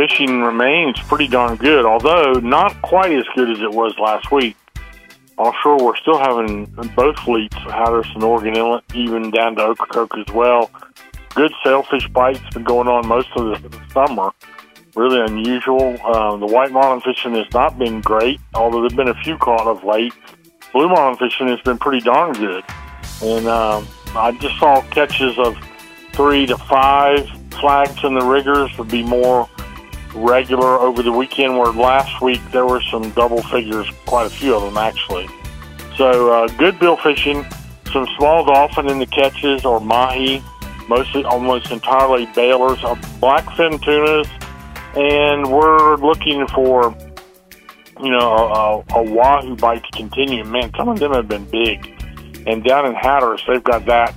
fishing remains pretty darn good, although not quite as good as it was last week. Offshore, we're still having both fleets, Hatteras and Oregon Inlet, even down to Ocracoke as well. Good sailfish bites been going on most of the summer. Really unusual. Um, the white marlin fishing has not been great, although there've been a few caught of late. Blue marlin fishing has been pretty darn good, and um, I just saw catches of three to five flags in the riggers would be more regular over the weekend, where last week there were some double figures, quite a few of them actually. So uh, good bill fishing, some small dolphin in the catches or mahi, mostly almost entirely bailers of blackfin tunas, and we're looking for you know a, a wahoo bite to continue. Man, some of them have been big, and down in Hatteras they've got that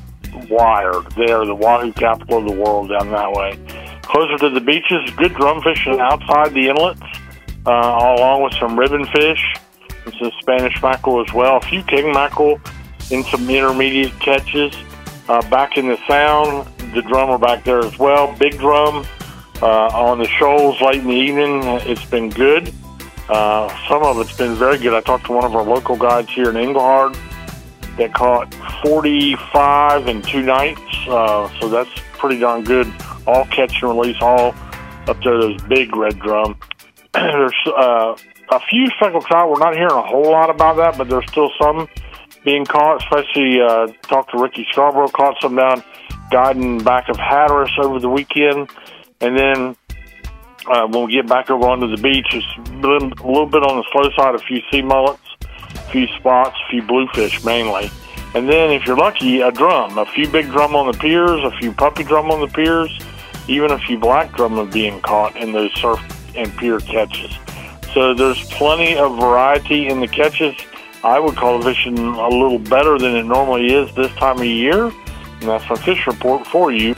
wired. They're the wahoo capital of the world down that way. Closer to the beaches, good drum fishing outside the inlets, uh, along with some ribbon fish and some Spanish mackerel as well. A few king mackerel in some intermediate catches. Uh, back in the sound, the drum are back there as well. Big drum uh, on the shoals late in the evening. It's been good. Uh, some of it's been very good. I talked to one of our local guides here in Engelhard that caught 45 in two nights, uh, so that's pretty darn good. All catch and release, all up there, those big red drum. there's uh, a few speckled trout. We're not hearing a whole lot about that, but there's still some being caught, especially uh, talked to Ricky Scarborough, caught some down guiding back of Hatteras over the weekend. And then uh, when we get back over onto the beach, it's been a little bit on the slow side, a few sea mullets, a few spots, a few bluefish mainly. And then, if you're lucky, a drum, a few big drum on the piers, a few puppy drum on the piers, even a few black drum are being caught in those surf and pier catches. So there's plenty of variety in the catches. I would call the fishing a little better than it normally is this time of year. And that's my fish report for you.